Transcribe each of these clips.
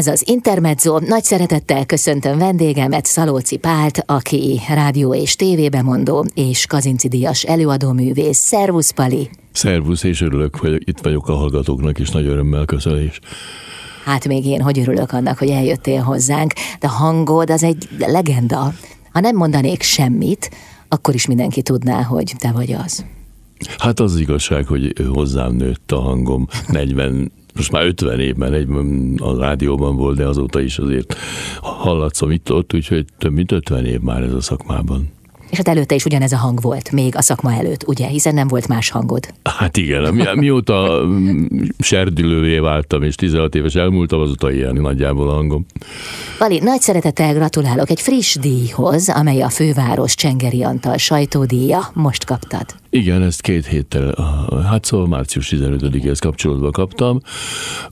Ez az Intermezzo. Nagy szeretettel köszöntöm vendégemet, Szalóci Pált, aki rádió és tévébemondó, és Kazinci Díjas előadóművész. Szervusz, Pali! Szervusz, és örülök, hogy itt vagyok a hallgatóknak, és nagy örömmel köszönés. Hát még én hogy örülök annak, hogy eljöttél hozzánk, de a hangod az egy legenda. Ha nem mondanék semmit, akkor is mindenki tudná, hogy te vagy az. Hát az igazság, hogy hozzám nőtt a hangom 40 most már 50 évben egy, a rádióban volt, de azóta is azért hallatszom itt-ott, úgyhogy több mint 50 év már ez a szakmában. És hát előtte is ugyanez a hang volt, még a szakma előtt, ugye? Hiszen nem volt más hangod. Hát igen, mi, mióta mm, serdülővé váltam, és 16 éves elmúltam, azóta ilyen nagyjából a hangom. Vali, nagy szeretettel gratulálok egy friss díjhoz, amely a főváros Csengeri Antal sajtódíja. Most kaptad. Igen, ezt két héttel, hát szóval március 15-hez kapcsolatban kaptam,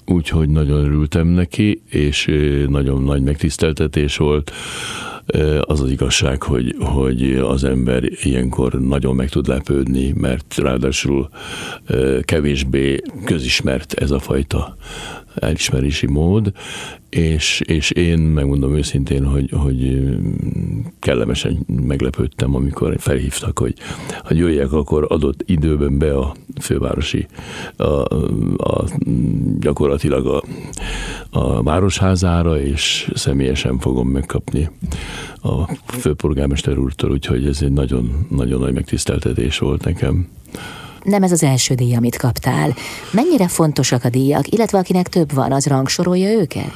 úgyhogy nagyon örültem neki, és nagyon nagy megtiszteltetés volt az az igazság, hogy, hogy az ember ilyenkor nagyon meg tud lepődni, mert ráadásul kevésbé közismert ez a fajta elismerési mód, és, és én megmondom őszintén, hogy, hogy kellemesen meglepődtem, amikor felhívtak, hogy ha jöjjek, akkor adott időben be a fővárosi, a, a, gyakorlatilag a, a városházára, és személyesen fogom megkapni a főpolgármester úrtól, úgyhogy ez egy nagyon, nagyon nagy megtiszteltetés volt nekem nem ez az első díj, amit kaptál. Mennyire fontosak a díjak, illetve akinek több van, az rangsorolja őket?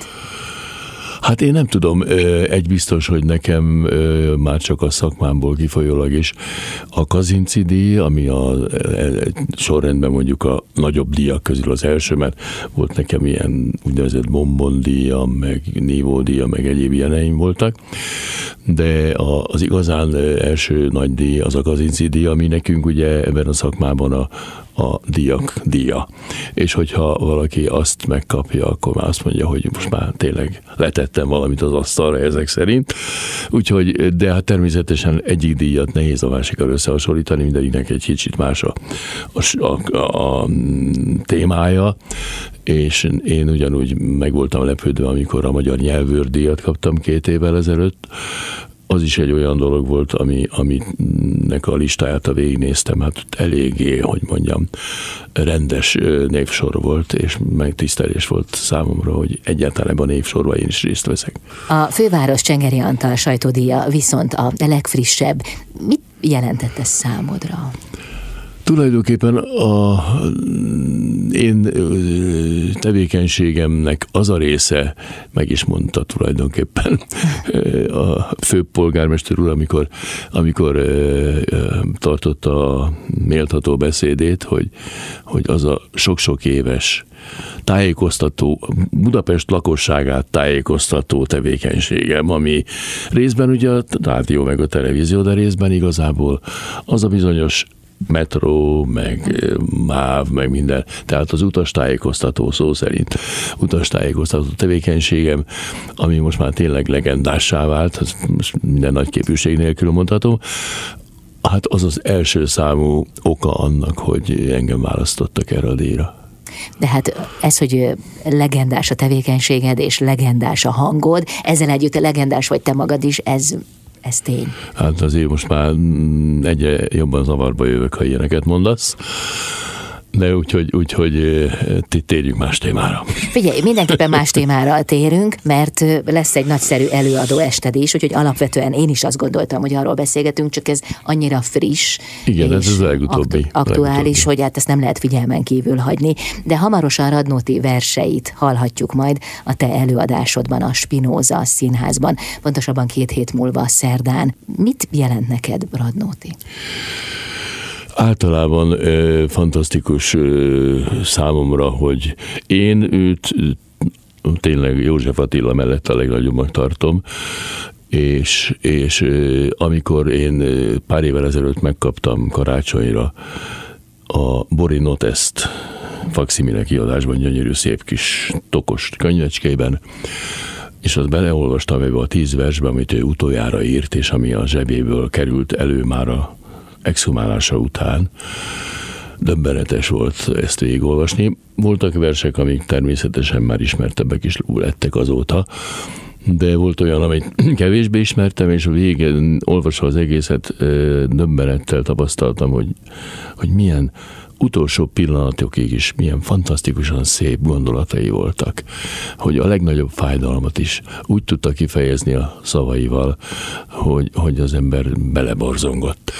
Hát én nem tudom, egy biztos, hogy nekem már csak a szakmámból kifolyólag is a Kazinci díj, ami a e, sorrendben mondjuk a nagyobb díjak közül az első, mert volt nekem ilyen úgynevezett bombondíja, meg nívódíja, meg egyéb ilyeneim voltak, de az igazán első nagy díj az a Kazinci díj, ami nekünk ugye ebben a szakmában a, a díjak díja. És hogyha valaki azt megkapja, akkor már azt mondja, hogy most már tényleg letettem valamit az asztalra ezek szerint. Úgyhogy, de hát természetesen egyik díjat nehéz a másikkal összehasonlítani, mindegyiknek egy kicsit más a, a, a, a témája, és én ugyanúgy meg voltam lepődve, amikor a magyar nyelvőrdíjat kaptam két évvel ezelőtt, az is egy olyan dolog volt, ami, aminek a listáját a végignéztem, hát eléggé, hogy mondjam, rendes névsor volt, és megtisztelés volt számomra, hogy egyáltalán ebben a névsorban én is részt veszek. A főváros Csengeri Antal sajtódíja viszont a legfrissebb. Mit jelentett ez számodra? Tulajdonképpen a én tevékenységemnek az a része, meg is mondta tulajdonképpen a főpolgármester úr, amikor, amikor tartotta a méltató beszédét, hogy, hogy az a sok-sok éves tájékoztató, Budapest lakosságát tájékoztató tevékenységem, ami részben ugye a rádió meg a televízió, de részben igazából az a bizonyos metró, meg MÁV, meg minden, tehát az utastájékoztató szó szerint. Utastájékoztató tevékenységem, ami most már tényleg legendássá vált, az most minden nagy képűség nélkül mondhatom, hát az az első számú oka annak, hogy engem választottak erre a díjra. De hát ez, hogy legendás a tevékenységed, és legendás a hangod, ezzel együtt legendás vagy te magad is, ez ez tény. Hát azért most már egyre jobban zavarba jövök, ha ilyeneket mondasz. De úgyhogy, úgyhogy térjünk más témára. Figyelj, mindenképpen más témára térünk, mert lesz egy nagyszerű előadó ested is, úgyhogy alapvetően én is azt gondoltam, hogy arról beszélgetünk, csak ez annyira friss. Igen, ez az legutóbbi. Aktu- aktuális, legutóbbi. hogy hát ezt nem lehet figyelmen kívül hagyni. De hamarosan Radnóti verseit hallhatjuk majd a te előadásodban, a Spinoza színházban, pontosabban két hét múlva szerdán. Mit jelent neked Radnóti? Általában ö, fantasztikus ö, számomra, hogy én őt tényleg József Attila mellett a legnagyobbnak tartom, és, és amikor én pár évvel ezelőtt megkaptam karácsonyra a Bori Notest fakszimile kiadásban gyönyörű szép kis tokos könyvecskében, és azt beleolvastam ebbe a tíz versbe, amit ő utoljára írt, és ami a zsebéből került elő már a exhumálása után, döbbenetes volt ezt végigolvasni. Voltak versek, amik természetesen már ismertebbek is lettek azóta, de volt olyan, amit kevésbé ismertem, és a végén olvasva az egészet döbbenettel tapasztaltam, hogy, hogy milyen utolsó pillanatokig is milyen fantasztikusan szép gondolatai voltak, hogy a legnagyobb fájdalmat is úgy tudta kifejezni a szavaival, hogy, hogy az ember beleborzongott.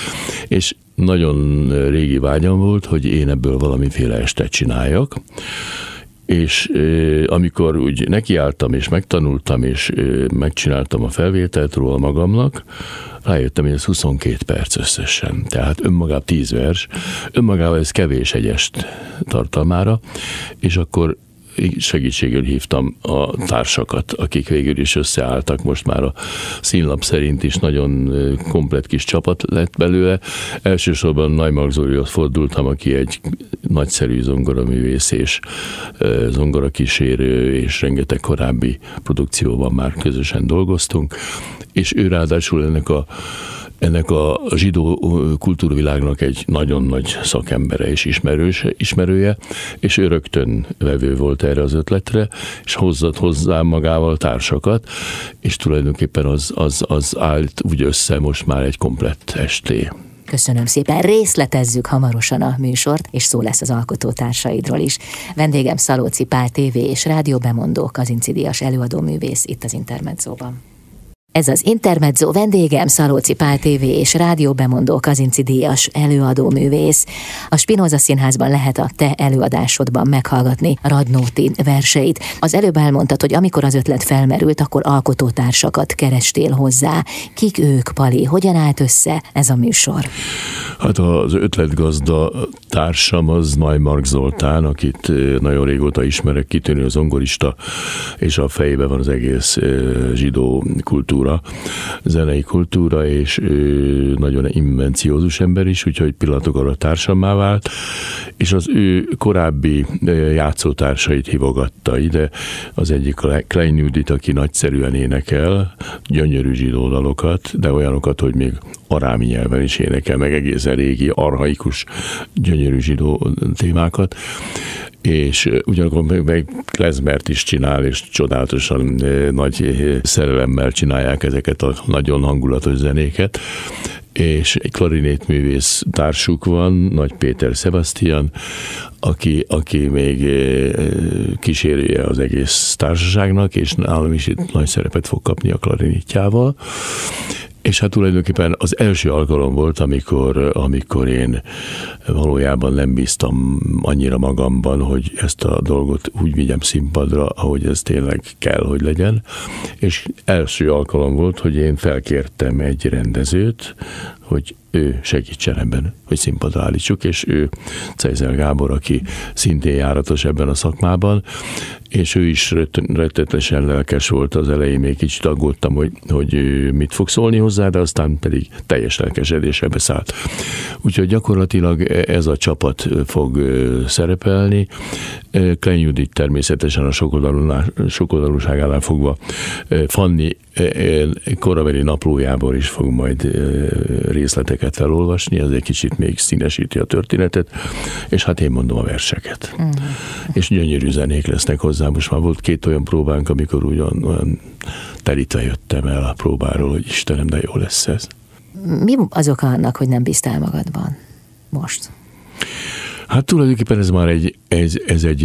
És nagyon régi vágyam volt, hogy én ebből valamiféle estet csináljak, és amikor úgy nekiálltam, és megtanultam, és megcsináltam a felvételt róla magamnak, rájöttem, hogy ez 22 perc összesen. Tehát önmagában 10 vers, önmagában ez kevés egyest tartalmára, és akkor segítségül hívtam a társakat, akik végül is összeálltak, most már a színlap szerint is nagyon komplet kis csapat lett belőle. Elsősorban Najmark Zolihoz fordultam, aki egy nagyszerű zongoraművész és zongorakísérő, és rengeteg korábbi produkcióban már közösen dolgoztunk, és ő ráadásul ennek a ennek a zsidó kultúrvilágnak egy nagyon nagy szakembere és ismerős, ismerője, és ő rögtön vevő volt erre az ötletre, és hozzat hozzá magával társakat, és tulajdonképpen az, az, az állt úgy össze most már egy komplett esté. Köszönöm szépen, részletezzük hamarosan a műsort, és szó lesz az alkotótársaidról is. Vendégem Szalóci Pál TV és rádióbemondó Kazincidias előadóművész itt az Intermedzóban. Ez az Intermezzo vendégem Szalóci Pál TV és rádióbemondó Kazinci Díjas előadó művész. A Spinoza Színházban lehet a te előadásodban meghallgatni Radnóti verseit. Az előbb elmondtad, hogy amikor az ötlet felmerült, akkor alkotótársakat kerestél hozzá. Kik ők, Pali? Hogyan állt össze ez a műsor? Hát az ötletgazda társam az Najmark Zoltán, akit eh, nagyon régóta ismerek, kitűnő zongorista, és a fejében van az egész eh, zsidó kultúra kultúra, zenei kultúra, és ő nagyon invenciózus ember is, úgyhogy pillanatok alatt társammá vált, és az ő korábbi játszótársait hívogatta ide, az egyik Klein Judit, aki nagyszerűen énekel, gyönyörű zsidó dalokat, de olyanokat, hogy még arámi nyelven is énekel, meg egészen régi, arhaikus, gyönyörű zsidó témákat és ugyanakkor meg klezmert is csinál, és csodálatosan nagy szerelemmel csinálják ezeket a nagyon hangulatos zenéket és egy klarinétművész társuk van, Nagy Péter Sebastian, aki, aki még kísérője az egész társaságnak, és nálam is itt nagy szerepet fog kapni a klarinitjával. És hát tulajdonképpen az első alkalom volt, amikor, amikor én valójában nem bíztam annyira magamban, hogy ezt a dolgot úgy vigyem színpadra, ahogy ez tényleg kell, hogy legyen. És első alkalom volt, hogy én felkértem egy rendezőt, hogy ő segítsen ebben, hogy színpadra állítsuk, és ő Cejzel Gábor, aki szintén járatos ebben a szakmában, és ő is rettetesen lelkes volt az elején, még kicsit aggódtam, hogy, hogy mit fog szólni hozzá, de aztán pedig teljes lelkesedésre beszállt. Úgyhogy gyakorlatilag ez a csapat fog szerepelni. Klein Judit természetesen a sokoldalúságánál fogva Fanni korabeli naplójából is fog majd részleteket felolvasni, az egy kicsit még színesíti a történetet, és hát én mondom a verseket. Uh-huh. És gyönyörű zenék lesznek hozzá. Most már volt két olyan próbánk, amikor ugyan olyan telítve jöttem el a próbáról, hogy Istenem, de jó lesz ez. Mi az oka annak, hogy nem bíztál magadban most? Hát tulajdonképpen ez már egy, ez, ez egy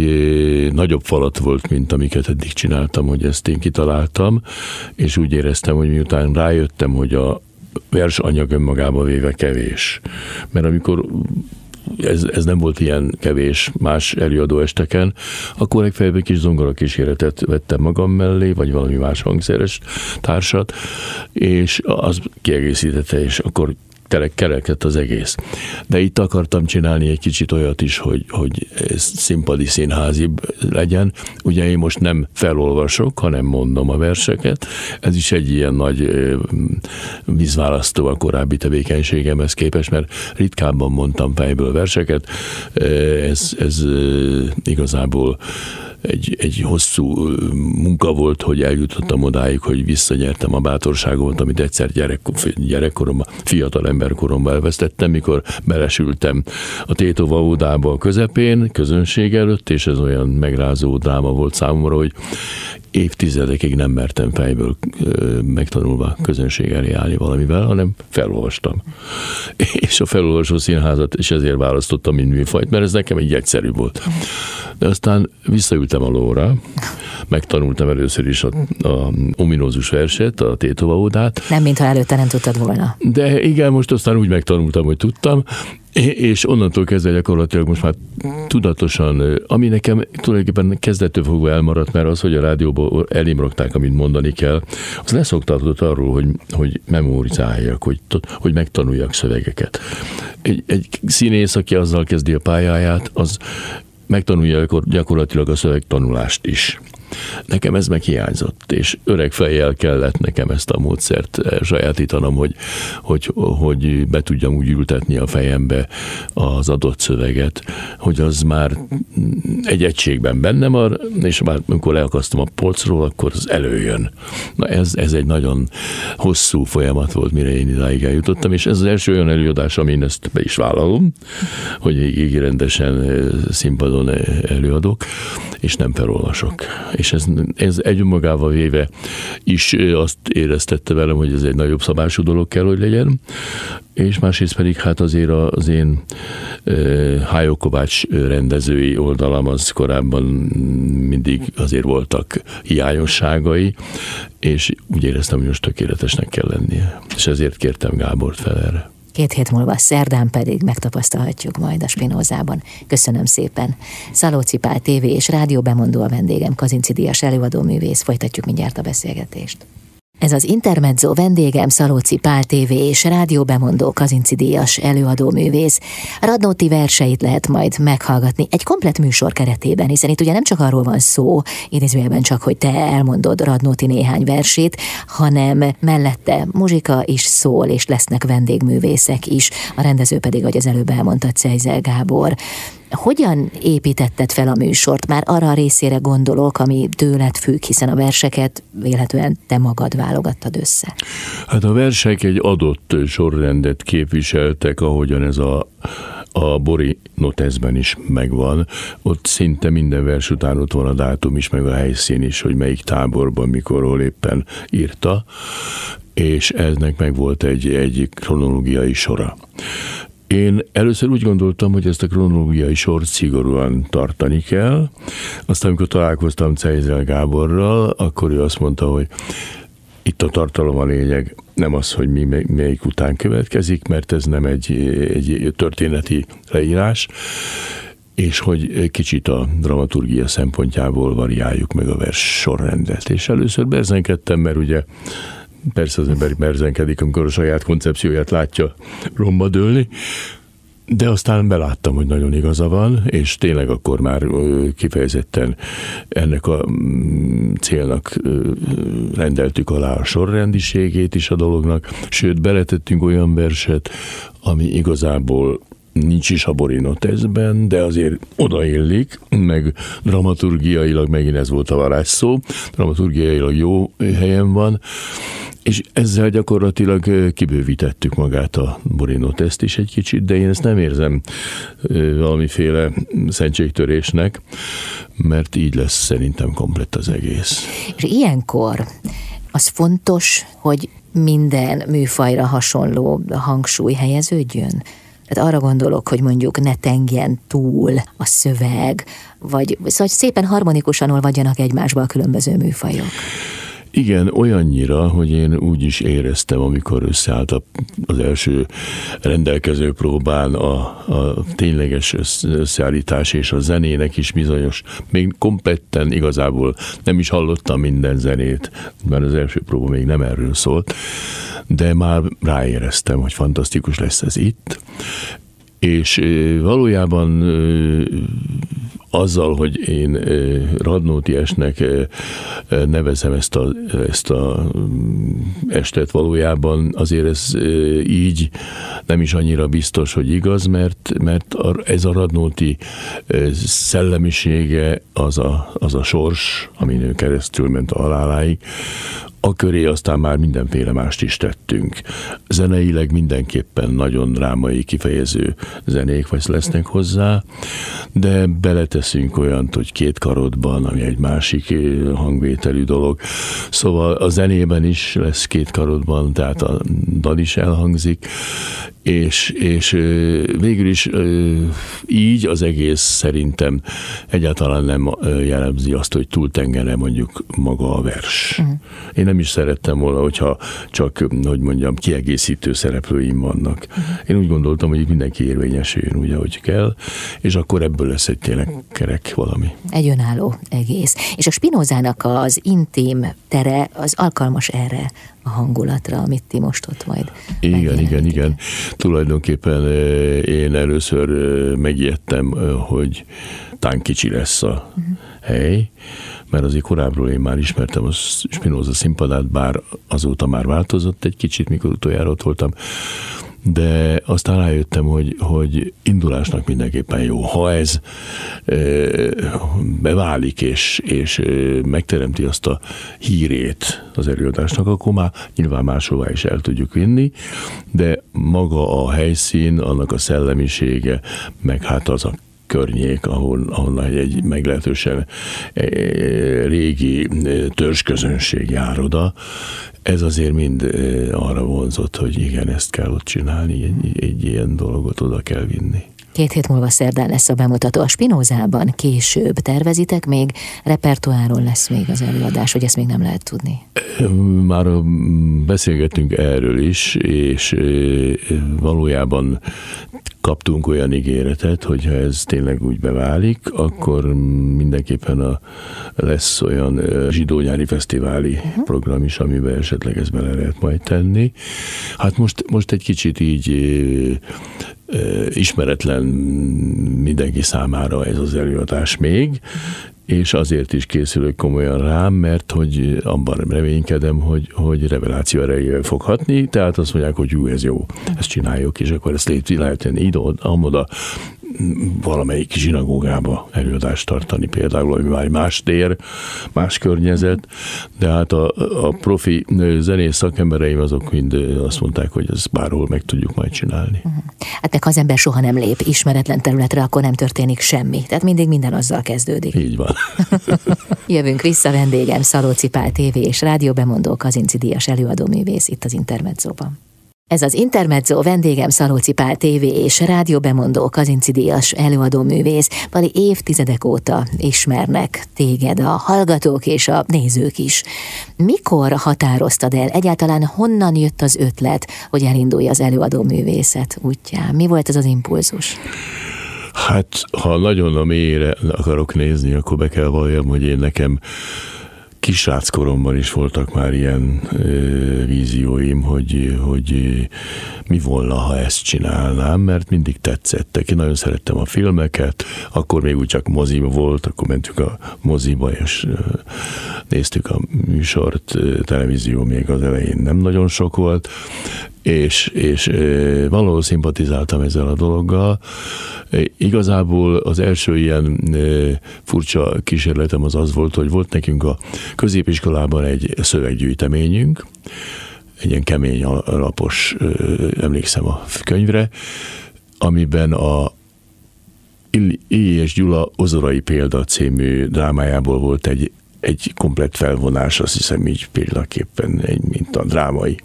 nagyobb falat volt, mint amiket eddig csináltam, hogy ezt én kitaláltam, és úgy éreztem, hogy miután rájöttem, hogy a versanyag önmagába véve kevés. Mert amikor ez, ez nem volt ilyen kevés más előadó esteken, akkor egy fejbe kis zongora kísérletet vettem magam mellé, vagy valami más hangszeres társat, és az kiegészítette, és akkor kerekett az egész. De itt akartam csinálni egy kicsit olyat is, hogy, hogy színpadi színházi legyen. Ugye én most nem felolvasok, hanem mondom a verseket. Ez is egy ilyen nagy vízválasztó a korábbi tevékenységemhez képest, mert ritkábban mondtam fejből verseket. Ez, ez igazából egy, egy hosszú munka volt, hogy eljutottam odáig, hogy visszanyertem a bátorságomat, amit egyszer gyerek, gyerekkoromban, fiatal emberkoromban elvesztettem, mikor belesültem a Tétova ódába a közepén, közönség előtt, és ez olyan megrázó dráma volt számomra, hogy évtizedekig nem mertem fejből megtanulva közönség elé állni valamivel, hanem felolvastam. És a felolvasó színházat, és ezért választottam, mint műfajt, mert ez nekem egy egyszerű volt. De aztán visszaültem a lóra, megtanultam először is a, a ominózus verset, a Tétova ódát. Nem, mintha előtte nem tudtad volna. De igen, most aztán úgy megtanultam, hogy tudtam, és onnantól kezdve gyakorlatilag most már tudatosan, ami nekem tulajdonképpen kezdettől fogva elmaradt, mert az, hogy a rádióból elimrogták, amit mondani kell, az leszoktatott arról, hogy, hogy memórizáljak, hogy, hogy megtanuljak szövegeket. Egy, egy színész, aki azzal kezdi a pályáját, az megtanulja gyakorlatilag a szövegtanulást is. Nekem ez meg hiányzott, és öreg fejjel kellett nekem ezt a módszert sajátítanom, hogy, hogy, hogy be tudjam úgy ültetni a fejembe az adott szöveget, hogy az már egy egységben benne van, és már amikor leakasztom a polcról, akkor az előjön. Na ez, ez egy nagyon hosszú folyamat volt, mire én idáig eljutottam, és ez az első olyan előadás, amin ezt be is vállalom, hogy így rendesen színpadon előadok, és nem felolvasok és ez, ez egy magával véve is azt éreztette velem, hogy ez egy nagyobb szabású dolog kell, hogy legyen, és másrészt pedig hát azért az én Hájó Kovács rendezői oldalam az korábban mindig azért voltak hiányosságai, és úgy éreztem, hogy most tökéletesnek kell lennie. És ezért kértem Gábort fel erre. Két hét múlva szerdán pedig megtapasztalhatjuk majd a Spinózában. Köszönöm szépen. Szalóci Pál TV és rádió bemondó a vendégem, Kazinci Díjas előadó művész. Folytatjuk mindjárt a beszélgetést. Ez az Intermezzo vendégem Szalóci Pál TV és rádióbemondó Kazinci Díjas előadó művész. Radnóti verseit lehet majd meghallgatni egy komplet műsor keretében, hiszen itt ugye nem csak arról van szó, idézőjelben csak, hogy te elmondod Radnóti néhány versét, hanem mellette muzsika is szól, és lesznek vendégművészek is. A rendező pedig, hogy az előbb elmondta, Cejzel Gábor. Hogyan építetted fel a műsort? Már arra a részére gondolok, ami tőled függ, hiszen a verseket véletlenül te magad válogattad össze. Hát a versek egy adott sorrendet képviseltek, ahogyan ez a a Bori Notezben is megvan. Ott szinte minden vers után ott van a dátum is, meg a helyszín is, hogy melyik táborban, mikor, hol éppen írta, és eznek meg volt egy, egy kronológiai sora. Én először úgy gondoltam, hogy ezt a kronológiai sort szigorúan tartani kell. Aztán, amikor találkoztam Cejzel Gáborral, akkor ő azt mondta, hogy itt a tartalom a lényeg, nem az, hogy mi melyik után következik, mert ez nem egy, egy történeti leírás, és hogy kicsit a dramaturgia szempontjából variáljuk meg a vers sorrendet. És először berzenkedtem, mert ugye Persze az ember merzenkedik, amikor a saját koncepcióját látja romba dőlni, de aztán beláttam, hogy nagyon igaza van, és tényleg akkor már kifejezetten ennek a mm, célnak rendeltük alá a sorrendiségét is a dolognak, sőt, beletettünk olyan verset, ami igazából nincs is a Borinotezben, de azért odaillik, meg dramaturgiailag megint ez volt a varázsszó, dramaturgiailag jó helyen van, és ezzel gyakorlatilag kibővítettük magát a Borino teszt is egy kicsit, de én ezt nem érzem valamiféle szentségtörésnek, mert így lesz szerintem komplett az egész. És ilyenkor az fontos, hogy minden műfajra hasonló hangsúly helyeződjön? Tehát arra gondolok, hogy mondjuk ne tengjen túl a szöveg, vagy szóval szépen harmonikusan olvadjanak egymásba a különböző műfajok. Igen, olyannyira, hogy én úgy is éreztem, amikor összeállt az első rendelkező próbán a, a tényleges összeállítás és a zenének is bizonyos, még kompletten igazából nem is hallottam minden zenét, mert az első próba még nem erről szólt, de már ráéreztem, hogy fantasztikus lesz ez itt, és valójában azzal, hogy én Radnóti esnek nevezem ezt a, ezt a mm, estet valójában, azért ez így nem is annyira biztos, hogy igaz, mert, mert ez a Radnóti szellemisége az a, az a sors, amin ő keresztül ment a haláláig, a köré aztán már mindenféle mást is tettünk. Zeneileg mindenképpen nagyon drámai kifejező zenék vagy lesznek hozzá, de beleteszünk olyant, hogy két karodban, ami egy másik eh, hangvételű dolog. Szóval a zenében is lesz két karodban, tehát a dal is elhangzik, és, és végül is így az egész szerintem egyáltalán nem jellemzi azt, hogy túltengere mondjuk maga a vers. Uh-huh. Én nem is szerettem volna, hogyha csak, hogy mondjam, kiegészítő szereplőim vannak. Én úgy gondoltam, hogy mindenki érvényesüljön úgy, ahogy kell, és akkor ebből lesz egy tényleg kerek valami. Egy önálló egész. És a Spinozának az intim tere az alkalmas erre a hangulatra, amit ti most ott majd Igen, igen, igen. Tulajdonképpen eh, én először eh, megijedtem, eh, hogy tán kicsi lesz a uh-huh. Hely, mert azért korábbról én már ismertem a Spinoza színpadát, bár azóta már változott egy kicsit, mikor utoljára ott voltam, de aztán rájöttem, hogy, hogy indulásnak mindenképpen jó. Ha ez beválik, és, és megteremti azt a hírét az előadásnak, akkor már nyilván máshová is el tudjuk vinni, de maga a helyszín, annak a szellemisége, meg hát az a környék, ahol, ahol egy meglehetősen régi törzsközönség jár oda, ez azért mind arra vonzott, hogy igen, ezt kell ott csinálni, egy, egy ilyen dolgot oda kell vinni. Két hét múlva szerdán lesz a bemutató. A Spinozában később tervezitek még, repertoáron lesz még az előadás, hogy ezt még nem lehet tudni? Már beszélgettünk erről is, és valójában kaptunk olyan ígéretet, hogy ha ez tényleg úgy beválik, akkor mindenképpen a, lesz olyan zsidónyári fesztiváli uh-huh. program is, amiben esetleg ezt bele lehet majd tenni. Hát most, most egy kicsit így ismeretlen mindenki számára ez az előadás még, és azért is készülök komolyan rám, mert hogy abban reménykedem, hogy, hogy reveláció erejével fog hatni, tehát azt mondják, hogy jó, ez jó, ezt csináljuk, és akkor ezt lehet tenni ide, amoda, valamelyik zsinagógába előadást tartani, például, ami már más tér, más környezet, de hát a, a profi zenész szakembereim azok mind azt mondták, hogy ezt bárhol meg tudjuk majd csinálni. Uh-huh. Hát meg ha az ember soha nem lép ismeretlen területre, akkor nem történik semmi. Tehát mindig minden azzal kezdődik. Így van. Jövünk vissza vendégem, Szalóci Pál TV és rádióbemondó Kazinci Díjas előadóművész itt az Intermedzóban. Ez az Intermezzo vendégem Szalóci Pál TV és rádióbemondó Kazinci Díjas előadó művész. Pali évtizedek óta ismernek téged a hallgatók és a nézők is. Mikor határoztad el, egyáltalán honnan jött az ötlet, hogy elindulj az előadó művészet útján? Mi volt ez az impulzus? Hát, ha nagyon a mélyre akarok nézni, akkor be kell valljam, hogy én nekem kisráckoromban is voltak már ilyen ö, vízióim, hogy, hogy mi volna, ha ezt csinálnám, mert mindig tetszettek. Én nagyon szerettem a filmeket, akkor még úgy csak mozi volt, akkor mentünk a moziba, és ö, néztük a műsort, televízió még az elején nem nagyon sok volt, és, és valahol szimpatizáltam ezzel a dologgal. Igazából az első ilyen furcsa kísérletem az az volt, hogy volt nekünk a középiskolában egy szöveggyűjteményünk, egy ilyen kemény alapos, emlékszem a könyvre, amiben a Illi és Gyula Ozorai példa című drámájából volt egy egy komplett felvonás, azt hiszem így példaképpen, egy, mint a drámai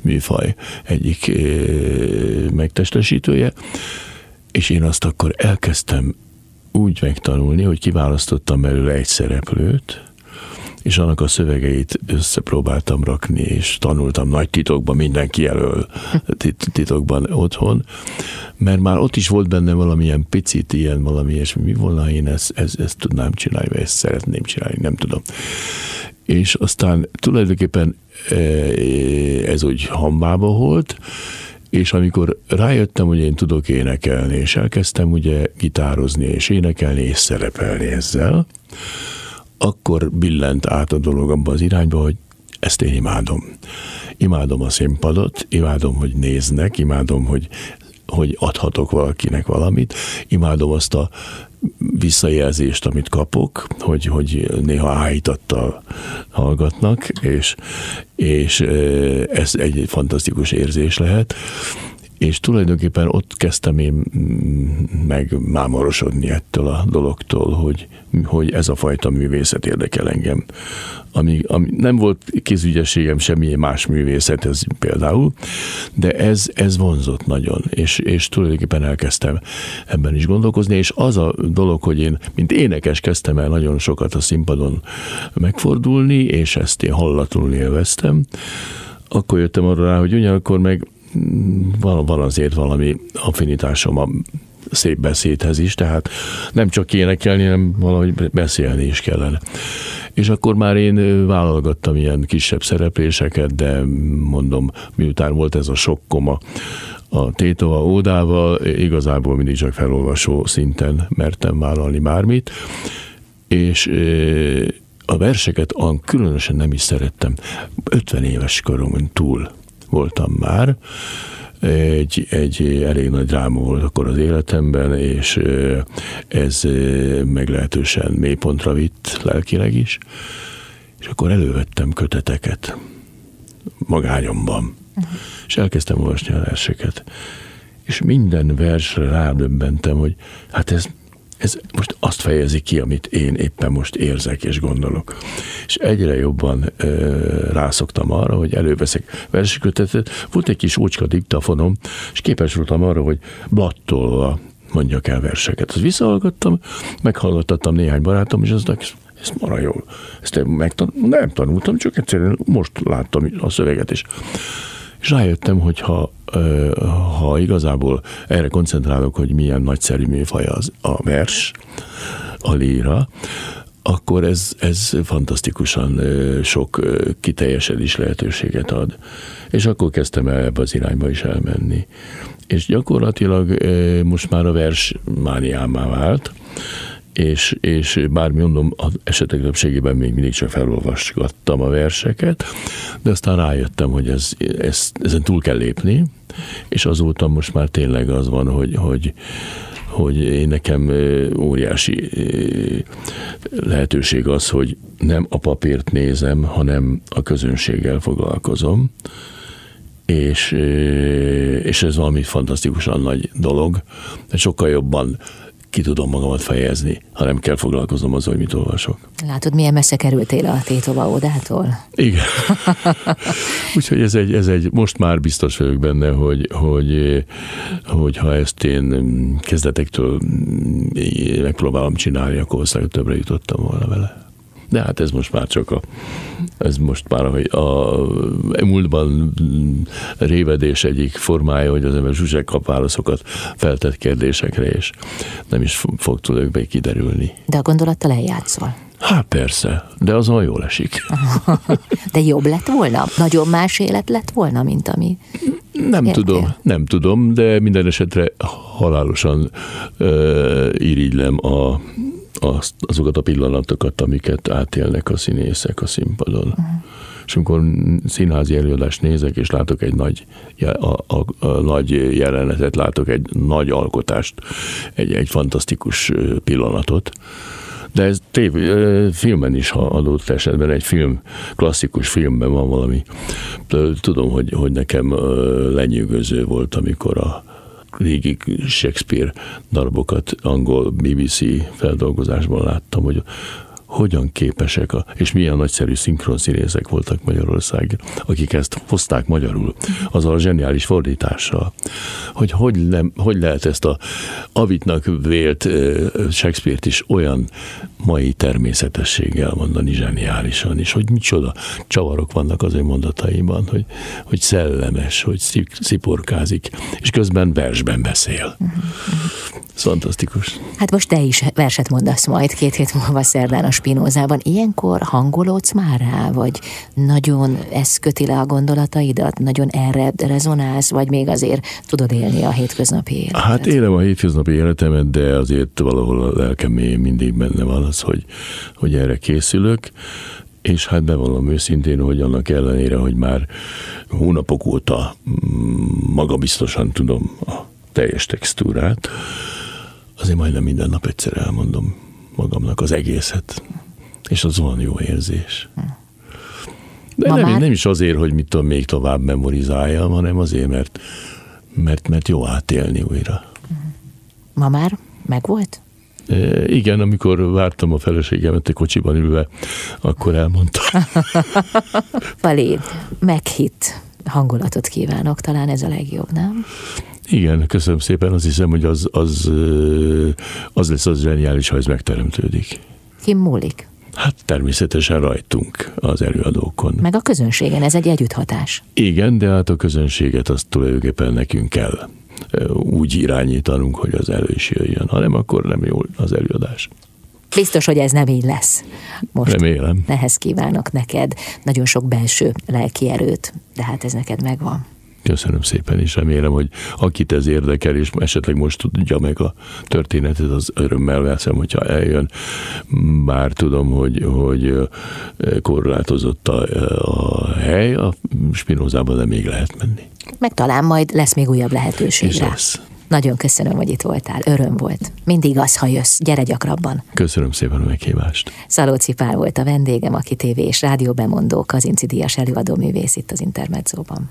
műfaj egyik megtestesítője, és én azt akkor elkezdtem úgy megtanulni, hogy kiválasztottam belőle egy szereplőt, és annak a szövegeit összepróbáltam rakni, és tanultam nagy titokban, mindenki elől titokban otthon, mert már ott is volt benne valamilyen picit ilyen valami, és mi volna, én ezt, ezt, ezt tudnám csinálni, vagy ezt szeretném csinálni, nem tudom. És aztán tulajdonképpen e, ez úgy hambába volt, És amikor rájöttem, hogy én tudok énekelni, és elkezdtem ugye gitározni, és énekelni, és szerepelni ezzel, akkor billent át a dolog abba az irányba, hogy ezt én imádom. Imádom a színpadot, imádom, hogy néznek, imádom, hogy hogy adhatok valakinek valamit. Imádom azt a visszajelzést, amit kapok, hogy, hogy néha áhítattal hallgatnak, és, és ez egy fantasztikus érzés lehet és tulajdonképpen ott kezdtem én meg mámorosodni ettől a dologtól, hogy, hogy ez a fajta művészet érdekel engem. Ami, ami nem volt kézügyességem semmilyen más művészethez például, de ez, ez vonzott nagyon, és, és tulajdonképpen elkezdtem ebben is gondolkozni, és az a dolog, hogy én, mint énekes kezdtem el nagyon sokat a színpadon megfordulni, és ezt én hallatlanul élveztem, akkor jöttem arra rá, hogy ugyanakkor meg van, van azért valami affinitásom a szép beszédhez is, tehát nem csak énekelni, hanem valahogy beszélni is kellene. És akkor már én vállalgattam ilyen kisebb szerepléseket, de mondom, miután volt ez a sokkoma a Tétova ódával, igazából mindig csak felolvasó szinten mertem vállalni bármit, és a verseket különösen nem is szerettem. 50 éves koromon túl voltam már, egy, egy elég nagy dráma volt akkor az életemben, és ez meglehetősen mélypontra vitt lelkileg is, és akkor elővettem köteteket magányomban, uh-huh. és elkezdtem olvasni a verseket. És minden versre rádöbbentem, hogy hát ez ez most azt fejezi ki, amit én éppen most érzek és gondolok. És egyre jobban ö, rászoktam arra, hogy előveszek versikötetet. Volt egy kis ócska diktafonom, és képes voltam arra, hogy blattolva mondjak el verseket. Azt visszahallgattam, meghallgattattam néhány barátom, és aznak ez mara jól. Ezt én megtan- nem tanultam, csak egyszerűen most láttam a szöveget, és és rájöttem, hogy ha, ha igazából erre koncentrálok, hogy milyen nagyszerű műfaj az a vers, a líra, akkor ez, ez fantasztikusan sok kiteljesedés lehetőséget ad. És akkor kezdtem el ebbe az irányba is elmenni. És gyakorlatilag most már a vers mániámá vált, és, és bár mondom, az esetek többségében még mindig csak felolvasgattam a verseket, de aztán rájöttem, hogy ez, ez, ezen túl kell lépni, és azóta most már tényleg az van, hogy, hogy, hogy én nekem óriási lehetőség az, hogy nem a papírt nézem, hanem a közönséggel foglalkozom, és, és ez valami fantasztikusan nagy dolog, sokkal jobban ki tudom magamat fejezni, ha nem kell foglalkoznom azzal, hogy mit olvasok. Látod, milyen messze kerültél a Tétova ódától? Igen. Úgyhogy ez egy, ez egy, most már biztos vagyok benne, hogy, hogy, hogy ha ezt én kezdetektől megpróbálom csinálni, akkor valószínűleg többre jutottam volna vele. De hát ez most már csak a, ez most már a, a múltban révedés egyik formája, hogy az ember zsuzsek kap válaszokat feltett kérdésekre, és nem is fog tulajdonképpen kiderülni. De a gondolattal eljátszol. Hát persze, de az olyan jól esik. De jobb lett volna? Nagyon más élet lett volna, mint ami nem Értél? tudom, nem tudom, de minden esetre halálosan uh, irigylem a, azt, azokat a pillanatokat, amiket átélnek a színészek a színpadon. Uh-huh. És amikor színházi előadást nézek, és látok egy nagy, a, a, a nagy jelenetet, látok egy nagy alkotást, egy, egy fantasztikus pillanatot, de ez tév, filmen is, ha adott esetben egy film, klasszikus filmben van valami. Tudom, hogy, hogy nekem lenyűgöző volt, amikor a régi Shakespeare darabokat angol BBC feldolgozásban láttam, hogy hogyan képesek, a, és milyen nagyszerű szinkronszínészek voltak Magyarország, akik ezt hozták magyarul, azzal a zseniális fordítással, hogy hogy, nem, hogy lehet ezt a avitnak vélt Shakespeare-t is olyan mai természetességgel mondani zseniálisan, és hogy micsoda csavarok vannak az ő mondataiban, hogy, hogy szellemes, hogy sziporkázik, és közben versben beszél. Fantasztikus. Hát most te is verset mondasz majd két hét múlva szerdán a Spinózában. Ilyenkor hangolódsz már rá, vagy nagyon ez köti le a gondolataidat, nagyon erre rezonálsz, vagy még azért tudod élni a hétköznapi életet? Hát élem a hétköznapi életemet, de azért valahol a lelkem mindig benne van az, hogy, hogy erre készülök, és hát bevallom őszintén, hogy annak ellenére, hogy már hónapok óta mm, magabiztosan tudom a teljes textúrát, azért majdnem minden nap egyszer elmondom magamnak az egészet, és az olyan jó érzés. De nem, már... nem is azért, hogy mit tudom, még tovább memorizáljam, hanem azért, mert, mert, mert jó átélni újra. Ma már megvolt? E, igen, amikor vártam a feleségemet a kocsiban ülve, akkor elmondta. Valé, meghitt hangulatot kívánok, talán ez a legjobb, nem? Igen, köszönöm szépen, azt hiszem, hogy az, az, az lesz az zseniális, ha ez megteremtődik. Ki múlik? Hát természetesen rajtunk, az előadókon. Meg a közönségen, ez egy együtthatás. Igen, de hát a közönséget azt tulajdonképpen nekünk kell úgy irányítanunk, hogy az elő is jöjjön, hanem akkor nem jó az előadás. Biztos, hogy ez nem így lesz. Most Remélem. Nehez kívánok neked nagyon sok belső lelki erőt, de hát ez neked megvan. Köszönöm szépen, és remélem, hogy akit ez érdekel, és esetleg most tudja meg a történetet, az örömmel veszem, hogyha eljön. Bár tudom, hogy, hogy korlátozott a, a hely, a Spinozában de még lehet menni. Meg talán majd lesz még újabb lehetőség és rá. Lesz. Nagyon köszönöm, hogy itt voltál. Öröm volt. Mindig az, ha jössz. Gyere gyakrabban. Köszönöm szépen a meghívást. Szalóci Pál volt a vendégem, aki tévé és rádió bemondó, Kazinci Díjas előadó művész itt az Intermedzóban.